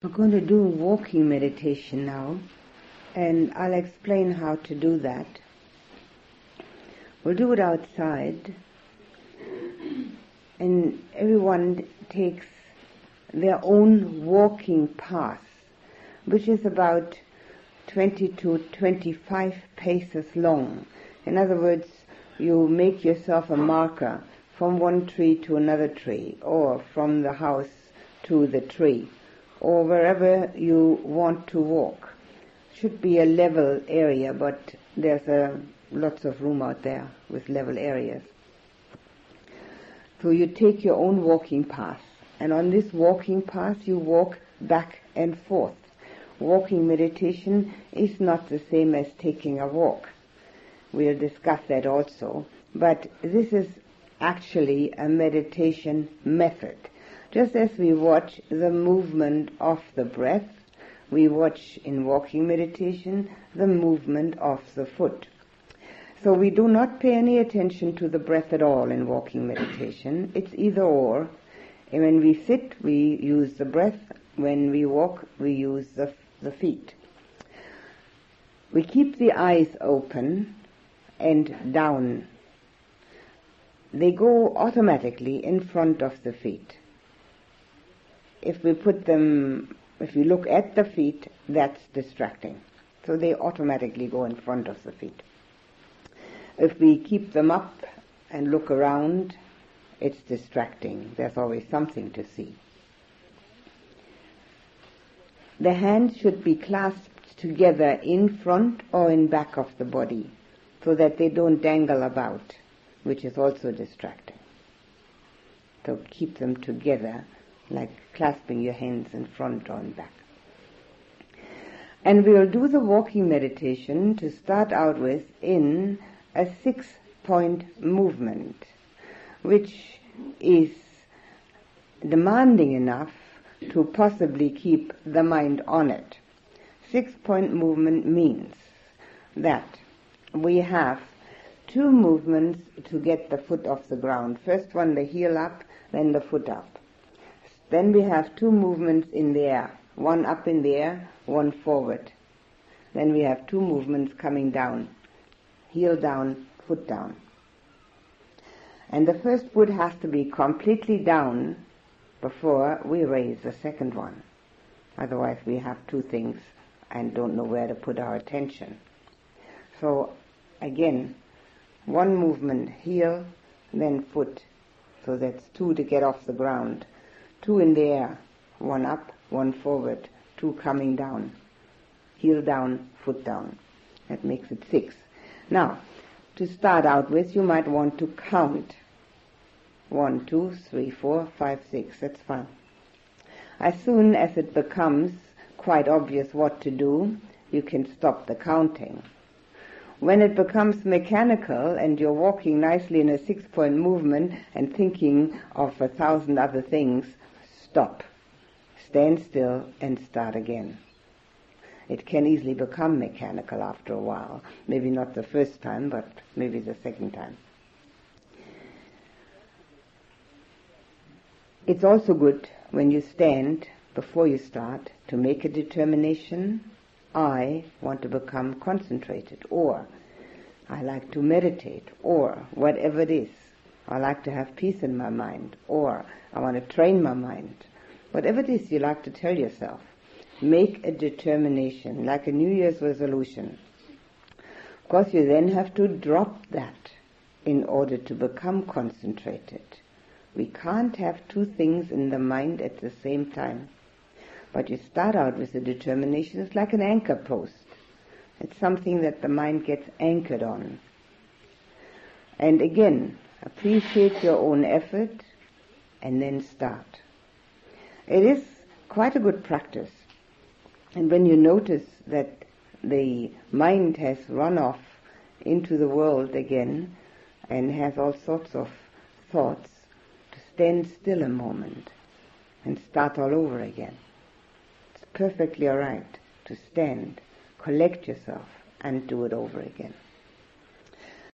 We're going to do walking meditation now, and I'll explain how to do that. We'll do it outside, and everyone takes their own walking path, which is about 20 to 25 paces long. In other words, you make yourself a marker from one tree to another tree, or from the house to the tree or wherever you want to walk. Should be a level area, but there's a, lots of room out there with level areas. So you take your own walking path, and on this walking path you walk back and forth. Walking meditation is not the same as taking a walk. We'll discuss that also, but this is actually a meditation method just as we watch the movement of the breath, we watch in walking meditation the movement of the foot. So we do not pay any attention to the breath at all in walking meditation. It's either or. And when we sit, we use the breath. When we walk, we use the, the feet. We keep the eyes open and down. They go automatically in front of the feet if we put them, if we look at the feet, that's distracting. So they automatically go in front of the feet. If we keep them up and look around, it's distracting. There's always something to see. The hands should be clasped together in front or in back of the body so that they don't dangle about, which is also distracting. So keep them together like clasping your hands in front or in back. And we'll do the walking meditation to start out with in a six point movement, which is demanding enough to possibly keep the mind on it. Six point movement means that we have two movements to get the foot off the ground. First one, the heel up, then the foot up. Then we have two movements in the air, one up in the air, one forward. Then we have two movements coming down, heel down, foot down. And the first foot has to be completely down before we raise the second one. Otherwise we have two things and don't know where to put our attention. So again, one movement heel, then foot. So that's two to get off the ground two in the air, one up, one forward, two coming down, heel down, foot down. That makes it six. Now, to start out with, you might want to count. One, two, three, four, five, six. That's fine. As soon as it becomes quite obvious what to do, you can stop the counting. When it becomes mechanical and you're walking nicely in a six point movement and thinking of a thousand other things, stop, stand still, and start again. It can easily become mechanical after a while. Maybe not the first time, but maybe the second time. It's also good when you stand before you start to make a determination. I want to become concentrated, or I like to meditate, or whatever it is. I like to have peace in my mind, or I want to train my mind. Whatever it is you like to tell yourself, make a determination, like a New Year's resolution. Of course, you then have to drop that in order to become concentrated. We can't have two things in the mind at the same time. But you start out with a determination, it's like an anchor post. It's something that the mind gets anchored on. And again, appreciate your own effort, and then start. It is quite a good practice. And when you notice that the mind has run off into the world again and has all sorts of thoughts, to stand still a moment and start all over again. Perfectly alright to stand, collect yourself, and do it over again.